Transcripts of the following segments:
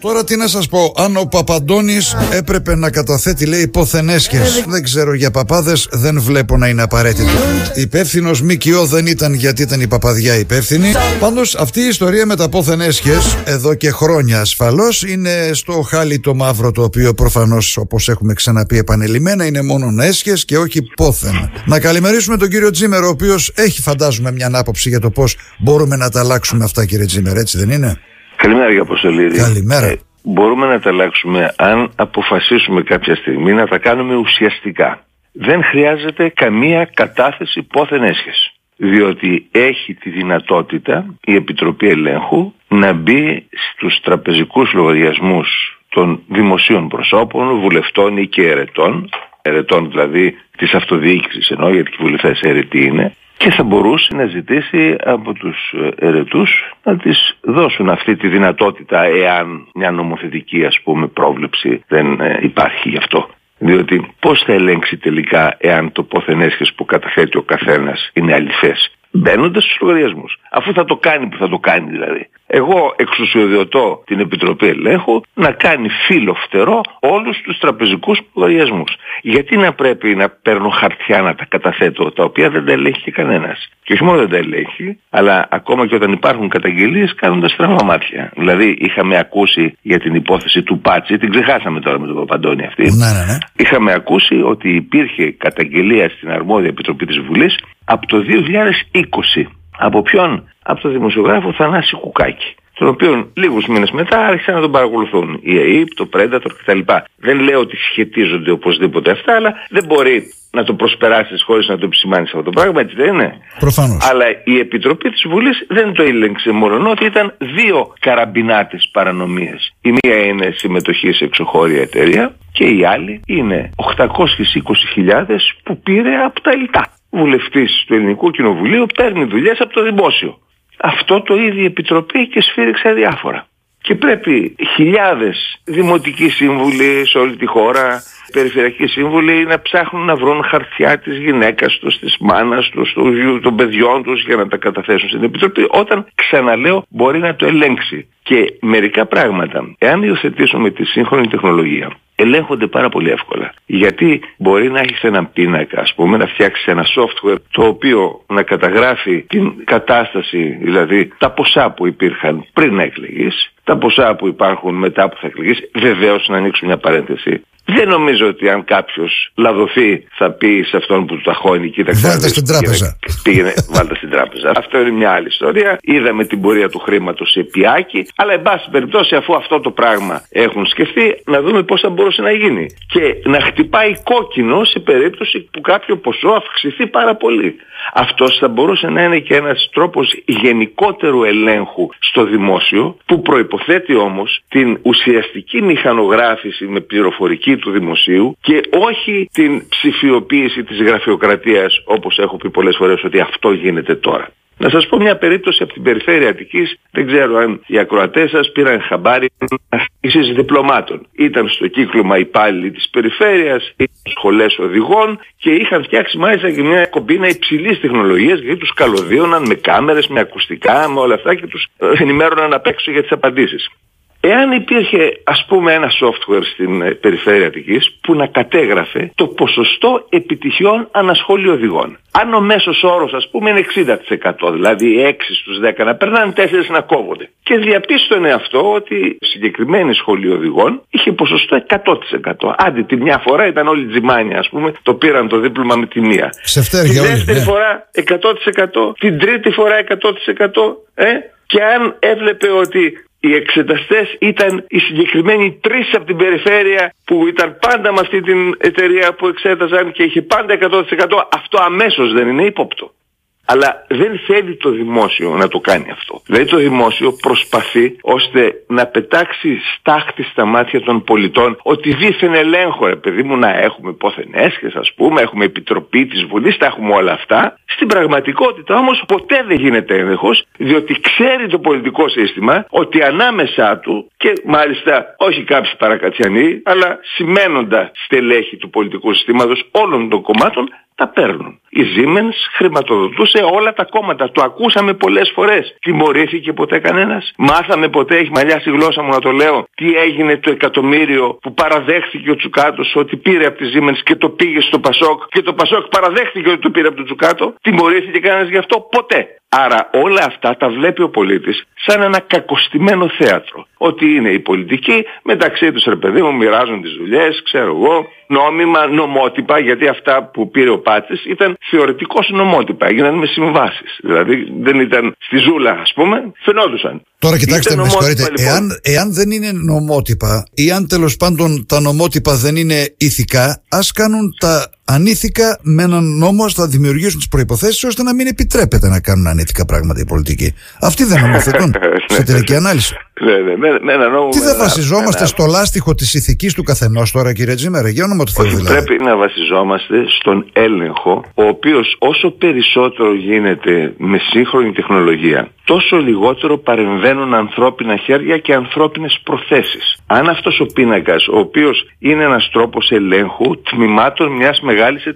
Τώρα τι να σας πω, αν ο Παπαντώνης έπρεπε να καταθέτει λέει υποθενέσχες Δεν ξέρω για παπάδες, δεν βλέπω να είναι απαραίτητο. Υπεύθυνος ΜΚΟ δεν ήταν γιατί ήταν η παπαδιά υπεύθυνη. Πάντως αυτή η ιστορία με τα πόθενέσχες εδώ και χρόνια ασφαλώς Είναι στο χάλι το μαύρο το οποίο προφανώς όπως έχουμε ξαναπεί επανελειμμένα Είναι μόνο έσχες και όχι πόθεν Να καλημερίσουμε τον κύριο Τζίμερο ο οποίος έχει φαντάζομαι μια άποψη για το πώς μπορούμε να τα αλλάξουμε αυτά κύριε Τζίμερο έτσι δεν είναι; Καλημέρα για Αποστολίδη. Καλημέρα. Ε, μπορούμε να τα αλλάξουμε αν αποφασίσουμε κάποια στιγμή να τα κάνουμε ουσιαστικά. Δεν χρειάζεται καμία κατάθεση πόθεν έσχεση. Διότι έχει τη δυνατότητα η Επιτροπή Ελέγχου να μπει στους τραπεζικούς λογαριασμούς των δημοσίων προσώπων, βουλευτών ή και ερετών, ερετών δηλαδή της αυτοδιοίκησης ενώ γιατί οι βουλευτές αιρετοί είναι, και θα μπορούσε να ζητήσει από τους ερετούς να τις δώσουν αυτή τη δυνατότητα εάν μια νομοθετική ας πούμε πρόβλεψη δεν ε, υπάρχει γι' αυτό. Διότι πώς θα ελέγξει τελικά εάν το ποθενέσχες που καταθέτει ο καθένας είναι αληθές μπαίνοντας στους λογαριασμούς. Αφού θα το κάνει που θα το κάνει δηλαδή. Εγώ εξουσιοδιωτώ την Επιτροπή Ελέγχου να κάνει φύλλο φτερό όλους τους τραπεζικούς λογαριασμούς. Γιατί να πρέπει να παίρνω χαρτιά να τα καταθέτω, τα οποία δεν τα ελέγχει και κανένας. Και όχι μόνο δεν τα ελέγχει, αλλά ακόμα και όταν υπάρχουν καταγγελίες κάνοντας στραβά μάτια. Δηλαδή είχαμε ακούσει για την υπόθεση του Πάτσι, την ξεχάσαμε τώρα με τον Παπαντώνη αυτή. Ναι, ναι, ναι. Είχαμε ακούσει ότι υπήρχε καταγγελία στην αρμόδια Επιτροπή της Βουλής από το 2020. Από ποιον; Από τον δημοσιογράφο Θανάση Κουκάκη τον οποίο λίγους μήνες μετά άρχισαν να τον παρακολουθούν. Η ΑΕΠ, το Predator κτλ. Δεν λέω ότι σχετίζονται οπωσδήποτε αυτά, αλλά δεν μπορεί να το προσπεράσεις χωρίς να το επισημάνεις αυτό το πράγμα, έτσι δεν είναι; Προφανώς. Αλλά η Επιτροπή της Βουλής δεν το ήλεγξε μόνο ότι ήταν δύο καραμπινάτες παρανομίες. Η μία είναι συμμετοχή σε εξωχώρια εταιρεία και η άλλη είναι 820.000 που πήρε από τα ΙΤΑ βουλευτής του Ελληνικού Κοινοβουλίου παίρνει δουλειές από το δημόσιο. Αυτό το ίδιο η Επιτροπή και σφύριξε διάφορα. Και πρέπει χιλιάδες δημοτικοί σύμβουλοι σε όλη τη χώρα, περιφερειακοί σύμβουλοι να ψάχνουν να βρουν χαρτιά της γυναίκας τους, της μάνας τους, των παιδιών τους για να τα καταθέσουν στην Επιτροπή όταν ξαναλέω μπορεί να το ελέγξει. Και μερικά πράγματα, εάν υιοθετήσουμε τη σύγχρονη τεχνολογία, ελέγχονται πάρα πολύ εύκολα. Γιατί μπορεί να έχεις έναν πίνακα, ας πούμε, να φτιάξεις ένα software το οποίο να καταγράφει την κατάσταση, δηλαδή τα ποσά που υπήρχαν πριν έκλεγες, τα ποσά που υπάρχουν μετά που θα εκλεγείς, βεβαίως να ανοίξουμε μια παρένθεση. Δεν νομίζω ότι αν κάποιος λαδοθεί θα πει σε αυτόν που του ταχώνει, κοίταξε. Βάλτε στην τράπεζα. Πήγαινε, βάλτε στην τράπεζα. Αυτό είναι μια άλλη ιστορία. Είδαμε την πορεία του χρήματος σε πιάκι, αλλά εν πάση περιπτώσει, αφού αυτό το πράγμα έχουν σκεφτεί, να δούμε πώς θα μπορούσε να γίνει. Και να χτυπάει κόκκινο σε περίπτωση που κάποιο ποσό αυξηθεί πάρα πολύ. Αυτός θα μπορούσε να είναι και ένας τρόπος γενικότερου ελέγχου στο δημόσιο, που προποθέτει όμως την ουσιαστική μηχανογράφηση με πληροφορική του δημοσίου και όχι την ψηφιοποίηση της γραφειοκρατίας όπως έχω πει πολλές φορές ότι αυτό γίνεται τώρα. Να σας πω μια περίπτωση από την περιφέρεια Αττικής, δεν ξέρω αν οι ακροατές σας πήραν χαμπάρι ασκήσεις διπλωμάτων. Ήταν στο κύκλωμα υπάλληλοι της περιφέρειας, σχολές οδηγών και είχαν φτιάξει μάλιστα και μια κομπίνα υψηλής τεχνολογίας γιατί τους καλωδίωναν με κάμερες, με ακουστικά, με όλα αυτά και τους ενημέρωναν απ' έξω για τις απαντήσεις. Εάν υπήρχε ας πούμε ένα software στην ε, περιφέρεια Αττικής που να κατέγραφε το ποσοστό επιτυχιών ανασχόλιο οδηγών. Αν ο μέσος όρος ας πούμε είναι 60% δηλαδή 6 στους 10 να περνάνε 4 να κόβονται. Και διαπίστωνε αυτό ότι συγκεκριμένη σχολή οδηγών είχε ποσοστό 100%. Άντε τη μια φορά ήταν όλοι τζιμάνια ας πούμε το πήραν το δίπλωμα με τη μία. Τη δεύτερη ναι. φορά 100%, την τρίτη φορά 100% ε; και αν έβλεπε ότι οι εξεταστές ήταν οι συγκεκριμένοι τρεις από την περιφέρεια που ήταν πάντα με αυτή την εταιρεία που εξέταζαν και είχε πάντα 100% αυτό αμέσως δεν είναι ύποπτο. Αλλά δεν θέλει το δημόσιο να το κάνει αυτό. Δηλαδή το δημόσιο προσπαθεί ώστε να πετάξει στάχτη στα μάτια των πολιτών ότι δίθεν ελέγχο, ρε παιδί μου, να έχουμε πόθεν έσχες, ας πούμε, έχουμε επιτροπή της Βουλής, τα έχουμε όλα αυτά. Στην πραγματικότητα όμως ποτέ δεν γίνεται έλεγχος, διότι ξέρει το πολιτικό σύστημα ότι ανάμεσά του και μάλιστα όχι κάποιοι παρακατσιανοί, αλλά σημαίνοντα στελέχη του πολιτικού συστήματος όλων των κομμάτων, τα παίρνουν. Η Siemens χρηματοδοτούσε όλα τα κόμματα. Το ακούσαμε πολλές φορές. Τιμωρήθηκε ποτέ κανένας; Μάθαμε ποτέ, έχει μαλλιάσει η γλώσσα μου να το λέω, τι έγινε το εκατομμύριο που παραδέχθηκε ο Τσουκάτος ότι πήρε από τη Siemens και το πήγε στο Πασόκ και το Πασόκ παραδέχθηκε ότι το πήρε από τον Τσουκάτο; Τιμωρήθηκε κανένας γι' αυτό; Ποτέ. Άρα όλα αυτά τα βλέπει ο πολίτης σαν ένα κακοστημένο θέατρο. Ότι είναι οι πολιτικοί μεταξύ τους ρε παιδί μου μοιράζουν τις δουλειές, ξέρω εγώ, νόμιμα, νομότυπα, γιατί αυτά που πήρε ο Πάτσης ήταν θεωρητικώς νομότυπα, έγιναν με συμβάσεις. Δηλαδή δεν ήταν στη ζούλα ας πούμε, φαινόντουσαν. Τώρα κοιτάξτε με συγχωρείτε, λοιπόν. εάν, εάν δεν είναι νομότυπα ή αν τέλος πάντων τα νομότυπα δεν είναι ηθικά, ας κάνουν τα ανήθικα με έναν νόμο θα δημιουργήσουν τις προποθέσει ώστε να μην επιτρέπεται να κάνουν ανήθικα πράγματα οι πολιτικοί. Αυτοί δεν νομοθετούν σε τελική ανάλυση. Ναι, ναι, με, με ένα νόμο, Τι δεν βασιζόμαστε στο λάστιχο της ηθικής του καθενός τώρα, κύριε Τζίμερα, για όνομα του Θεού δηλαδή. Πρέπει να βασιζόμαστε στον έλεγχο, ο οποίος όσο περισσότερο γίνεται με σύγχρονη τεχνολογία, τόσο λιγότερο παρεμβαίνουν ανθρώπινα χέρια και ανθρώπινες προθέσεις. Αν αυτός ο πίνακας, ο οποίος είναι ένας τρόπος ελέγχου τμήματων μιας μεγάλης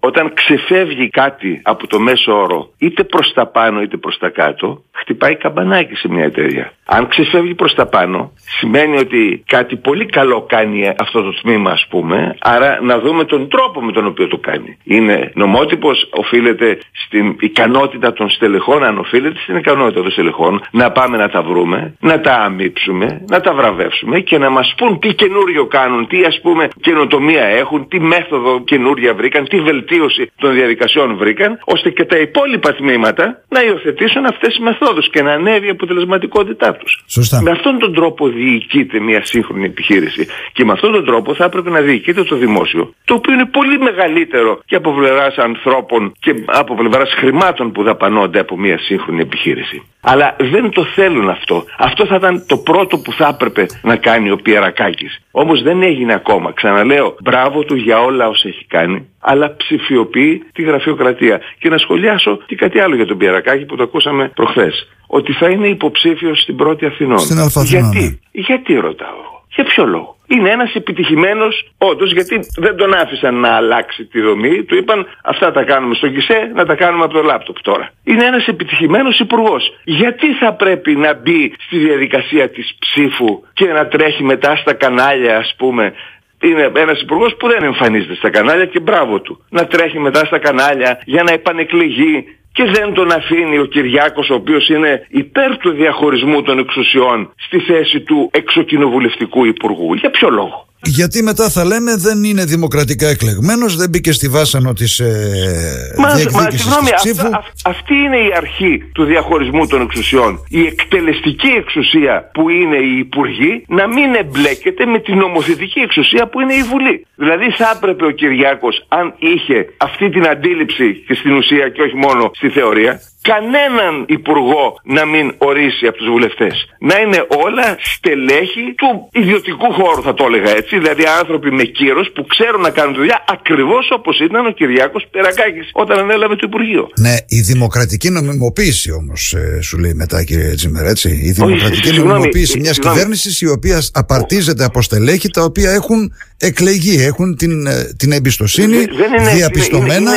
όταν ξεφεύγει κάτι από το μέσο όρο, είτε προς τα πάνω είτε προς τα κάτω, χτυπάει καμπανάκι σε μια εταιρεία. Αν ξεφεύγει προς τα πάνω, σημαίνει ότι κάτι πολύ καλό κάνει αυτό το τμήμα ας πούμε, άρα να δούμε τον τρόπο με τον οποίο το κάνει. Είναι νομότυπος, οφείλεται στην ικανότητα των στελεχών, αν οφείλεται στην ικανότητα των στελεχών, να πάμε να τα βρούμε, να τα αμύψουμε, να τα βραβεύσουμε και να μας πούν τι καινούριο κάνουν, τι ας πούμε καινοτομία έχουν, τι μέθοδο καινούρια βρήκαν, τι βελτίωση των διαδικασιών βρήκαν, ώστε και τα υπόλοιπα τμήματα να υιοθετήσουν αυτές τις μεθόδους και να ανέβει η αποτελεσματικότητά τους. Σωστά. Με αυτόν τον τρόπο διοικείται μια σύγχρονη επιχείρηση και με αυτόν τον τρόπο θα έπρεπε να διοικείται το δημόσιο, το οποίο είναι πολύ μεγαλύτερο και από πλευράς ανθρώπων και από πλευράς χρημάτων που δαπανώνται από μια σύγχρονη επιχείρηση. Αλλά δεν το θέλουν αυτό. Αυτό θα ήταν το πρώτο που θα έπρεπε να κάνει ο Πιερακάκης. Όμως δεν έγινε ακόμα. Ξαναλέω, μπράβο του για όλα όσα έχει κάνει, αλλά ψηφιοποιεί τη γραφειοκρατία. Και να σχολιάσω και κάτι άλλο για τον Πιερακάκη που το ακούσαμε προχθές. Ότι θα είναι υποψήφιος στην πρώτη Αθηνών. Στην Γιατί, ναι. γιατί ρωτάω για ποιο λόγο; Είναι ένας επιτυχημένος όντως γιατί δεν τον άφησαν να αλλάξει τη δομή. Του είπαν αυτά τα κάνουμε στο ΚΙΣΕ να τα κάνουμε από το λάπτοπ τώρα. Είναι ένας επιτυχημένος υπουργός. Γιατί θα πρέπει να μπει στη διαδικασία της ψήφου και να τρέχει μετά στα κανάλια ας πούμε; Είναι ένας υπουργός που δεν εμφανίζεται στα κανάλια και μπράβο του. Να τρέχει μετά στα κανάλια για να επανεκλεγεί και δεν τον αφήνει ο Κυριάκος ο οποίος είναι υπέρ του διαχωρισμού των εξουσιών στη θέση του εξοκοινοβουλευτικού υπουργού. Για ποιο λόγο; Γιατί μετά θα λέμε δεν είναι δημοκρατικά εκλεγμένος, δεν μπήκε στη βάσανο της ε, μα, διεκδίκησης μα, της ψήφου. αυτή είναι η αρχή του διαχωρισμού των εξουσιών. Η εκτελεστική εξουσία που είναι η Υπουργή να μην εμπλέκεται με την νομοθετική εξουσία που είναι η Βουλή. Δηλαδή θα έπρεπε ο Κυριάκος αν είχε αυτή την αντίληψη και στην ουσία και όχι μόνο στη θεωρία κανέναν υπουργό να μην ορίσει από τους βουλευτές. Να είναι όλα στελέχη του ιδιωτικού χώρου θα το έλεγα έτσι. Δηλαδή άνθρωποι με κύρος που ξέρουν να κάνουν δουλειά ακριβώς όπως ήταν ο Κυριάκος Περακάκης όταν ανέλαβε το Υπουργείο. Ναι, η δημοκρατική νομιμοποίηση όμως ε, σου λέει μετά κύριε Τζίμερ έτσι. Η δημοκρατική Όχι, νομιμοποίηση μιας κυβέρνησης η οποία απαρτίζεται από στελέχη τα οποία έχουν εκλεγεί, έχουν την, ε, την εμπιστοσύνη διαπιστωμένα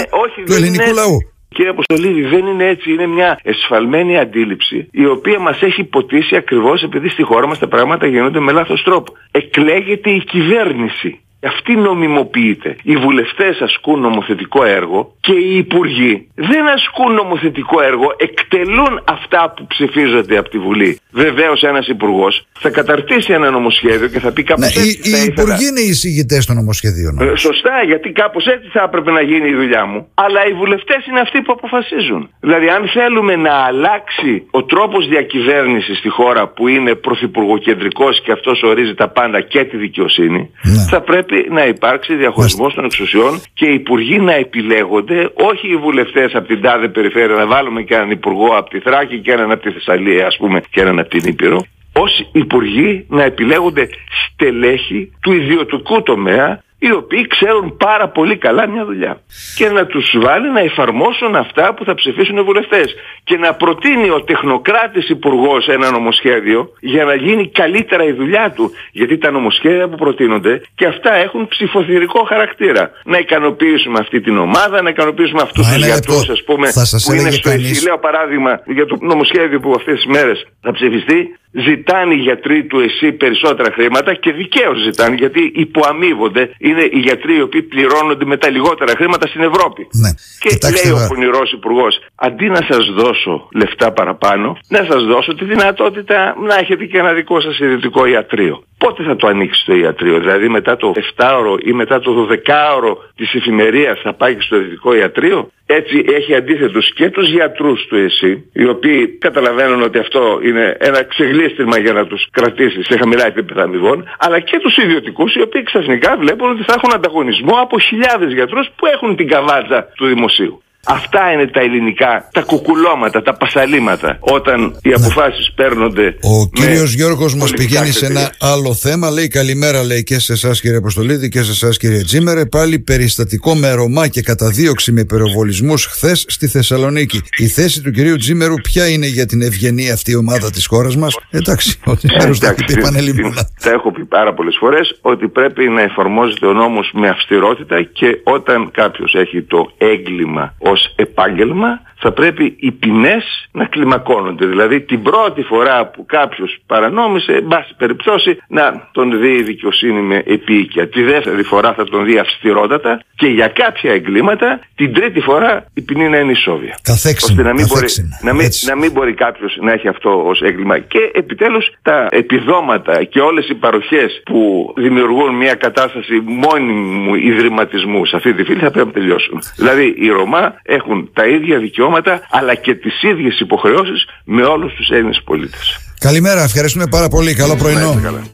του ελληνικού λαού. Κύριε Αποστολίδη, δεν είναι έτσι. Είναι μια εσφαλμένη αντίληψη η οποία μας έχει ποτίσει ακριβώς επειδή στη χώρα μας τα πράγματα γίνονται με λάθος τρόπο. Εκλέγεται η κυβέρνηση. Αυτή νομιμοποιείται. Οι βουλευτές ασκούν νομοθετικό έργο και οι υπουργοί δεν ασκούν νομοθετικό έργο, εκτελούν αυτά που ψηφίζονται από τη Βουλή. Βεβαίως ένας υπουργός θα καταρτήσει ένα νομοσχέδιο και θα πει κάπως ναι, έτσι. Οι, οι υπουργοί είναι οι εισηγητές των νομοσχεδίων. Ε, σωστά, γιατί κάπως έτσι θα έπρεπε να γίνει η δουλειά μου. Αλλά οι βουλευτές είναι αυτοί που αποφασίζουν. Δηλαδή αν θέλουμε να αλλάξει ο τρόπος διακυβέρνησης στη χώρα που είναι πρωθυπουργοκεντρικός και αυτός ορίζει τα πάντα και τη δικαιοσύνη, ναι. θα πρέπει πρέπει να υπάρξει διαχωρισμός των εξουσιών και οι υπουργοί να επιλέγονται, όχι οι βουλευτές από την τάδε περιφέρεια, να βάλουμε και έναν υπουργό από τη Θράκη και έναν από τη Θεσσαλία, ας πούμε, και έναν από την Ήπειρο. Ω υπουργοί να επιλέγονται στελέχη του ιδιωτικού τομέα οι οποίοι ξέρουν πάρα πολύ καλά μια δουλειά. Και να τους βάλει να εφαρμόσουν αυτά που θα ψηφίσουν οι βουλευτές. Και να προτείνει ο τεχνοκράτης υπουργός ένα νομοσχέδιο για να γίνει καλύτερα η δουλειά του. Γιατί τα νομοσχέδια που προτείνονται και αυτά έχουν ψηφοθυρικό χαρακτήρα. Να ικανοποιήσουμε αυτή την ομάδα, να ικανοποιήσουμε αυτούς τους γιατρούς ας πούμε που είναι στο κανείς... Λέω παράδειγμα για το νομοσχέδιο που αυτές τις μέρες θα ψηφιστεί ζητάνε οι γιατροί του ΕΣΥ περισσότερα χρήματα και δικαίως ζητάνε γιατί υποαμείβονται. Είναι οι γιατροί οι οποίοι πληρώνονται με τα λιγότερα χρήματα στην Ευρώπη. Ναι. Και Κοιτάξτε λέει ο πονηρός υπουργός, αντί να σας δώσω λεφτά παραπάνω, να σας δώσω τη δυνατότητα να έχετε και ένα δικό σας ιδιωτικό ιατρείο. Πότε θα το ανοίξει το ιατρείο, δηλαδή μετά το 7ωρο ή μετά το 12ωρο της εφημερίας θα πάει στο ιδιωτικό ιατρείο; Έτσι έχει αντίθετους και τους γιατρούς του ΕΣΥ, οι οποίοι καταλαβαίνουν ότι αυτό είναι ένα ξεγλίστημα για να τους κρατήσει σε χαμηλά επίπεδα αμοιβών, αλλά και τους ιδιωτικούς, οι οποίοι ξαφνικά βλέπουν ότι θα έχουν ανταγωνισμό από χιλιάδες γιατρούς που έχουν την καβάτζα του δημοσίου. Αυτά είναι τα ελληνικά, τα κουκουλώματα, τα πασαλήματα όταν οι αποφάσεις παίρνονται. Ο κύριος Γιώργος μας πηγαίνει σε ένα άλλο θέμα. Λέει καλημέρα, λέει και σε εσάς κύριε Αποστολίδη και σε εσάς κύριε Τζίμερε. Πάλι περιστατικό με Ρωμά και καταδίωξη με πυροβολισμούς χθες στη Θεσσαλονίκη. Η θέση του κυρίου Τζίμερου ποια είναι για την ευγενή αυτή ομάδα της χώρας μας; Εντάξει, ότι μέρο τα έχει πει πανελειμμένα. Τα έχω πει πάρα πολλές φορές ότι πρέπει να εφαρμόζεται ο νόμος με αυστηρότητα και όταν κάποιος έχει το έγκλημα ως επάγγελμα θα πρέπει οι ποινές να κλιμακώνονται. Δηλαδή την πρώτη φορά που κάποιος παρανόμησε, εν πάση περιπτώσει, να τον δει η δικαιοσύνη με επίοικια. Τη δεύτερη φορά θα τον δει αυστηρότατα και για κάποια εγκλήματα την τρίτη φορά η ποινή να είναι ισόβια. Καθέξινα. Ώστε να μην, μπορεί, να, μην, να μην μπορεί κάποιος να έχει αυτό ως έγκλημα. Και επιτέλους τα επιδόματα και όλες οι παροχές που δημιουργούν μια κατάσταση μόνιμου ιδρυματισμού σε αυτή τη φύλη θα πρέπει να τελειώσουν. Δηλαδή οι Ρωμά έχουν τα ίδια δικαιώματα αλλά και τις ίδιες υποχρεώσεις με όλους τους Έλληνες πολίτες. Καλημέρα, ευχαριστούμε πάρα πολύ. Καλό πρωινό.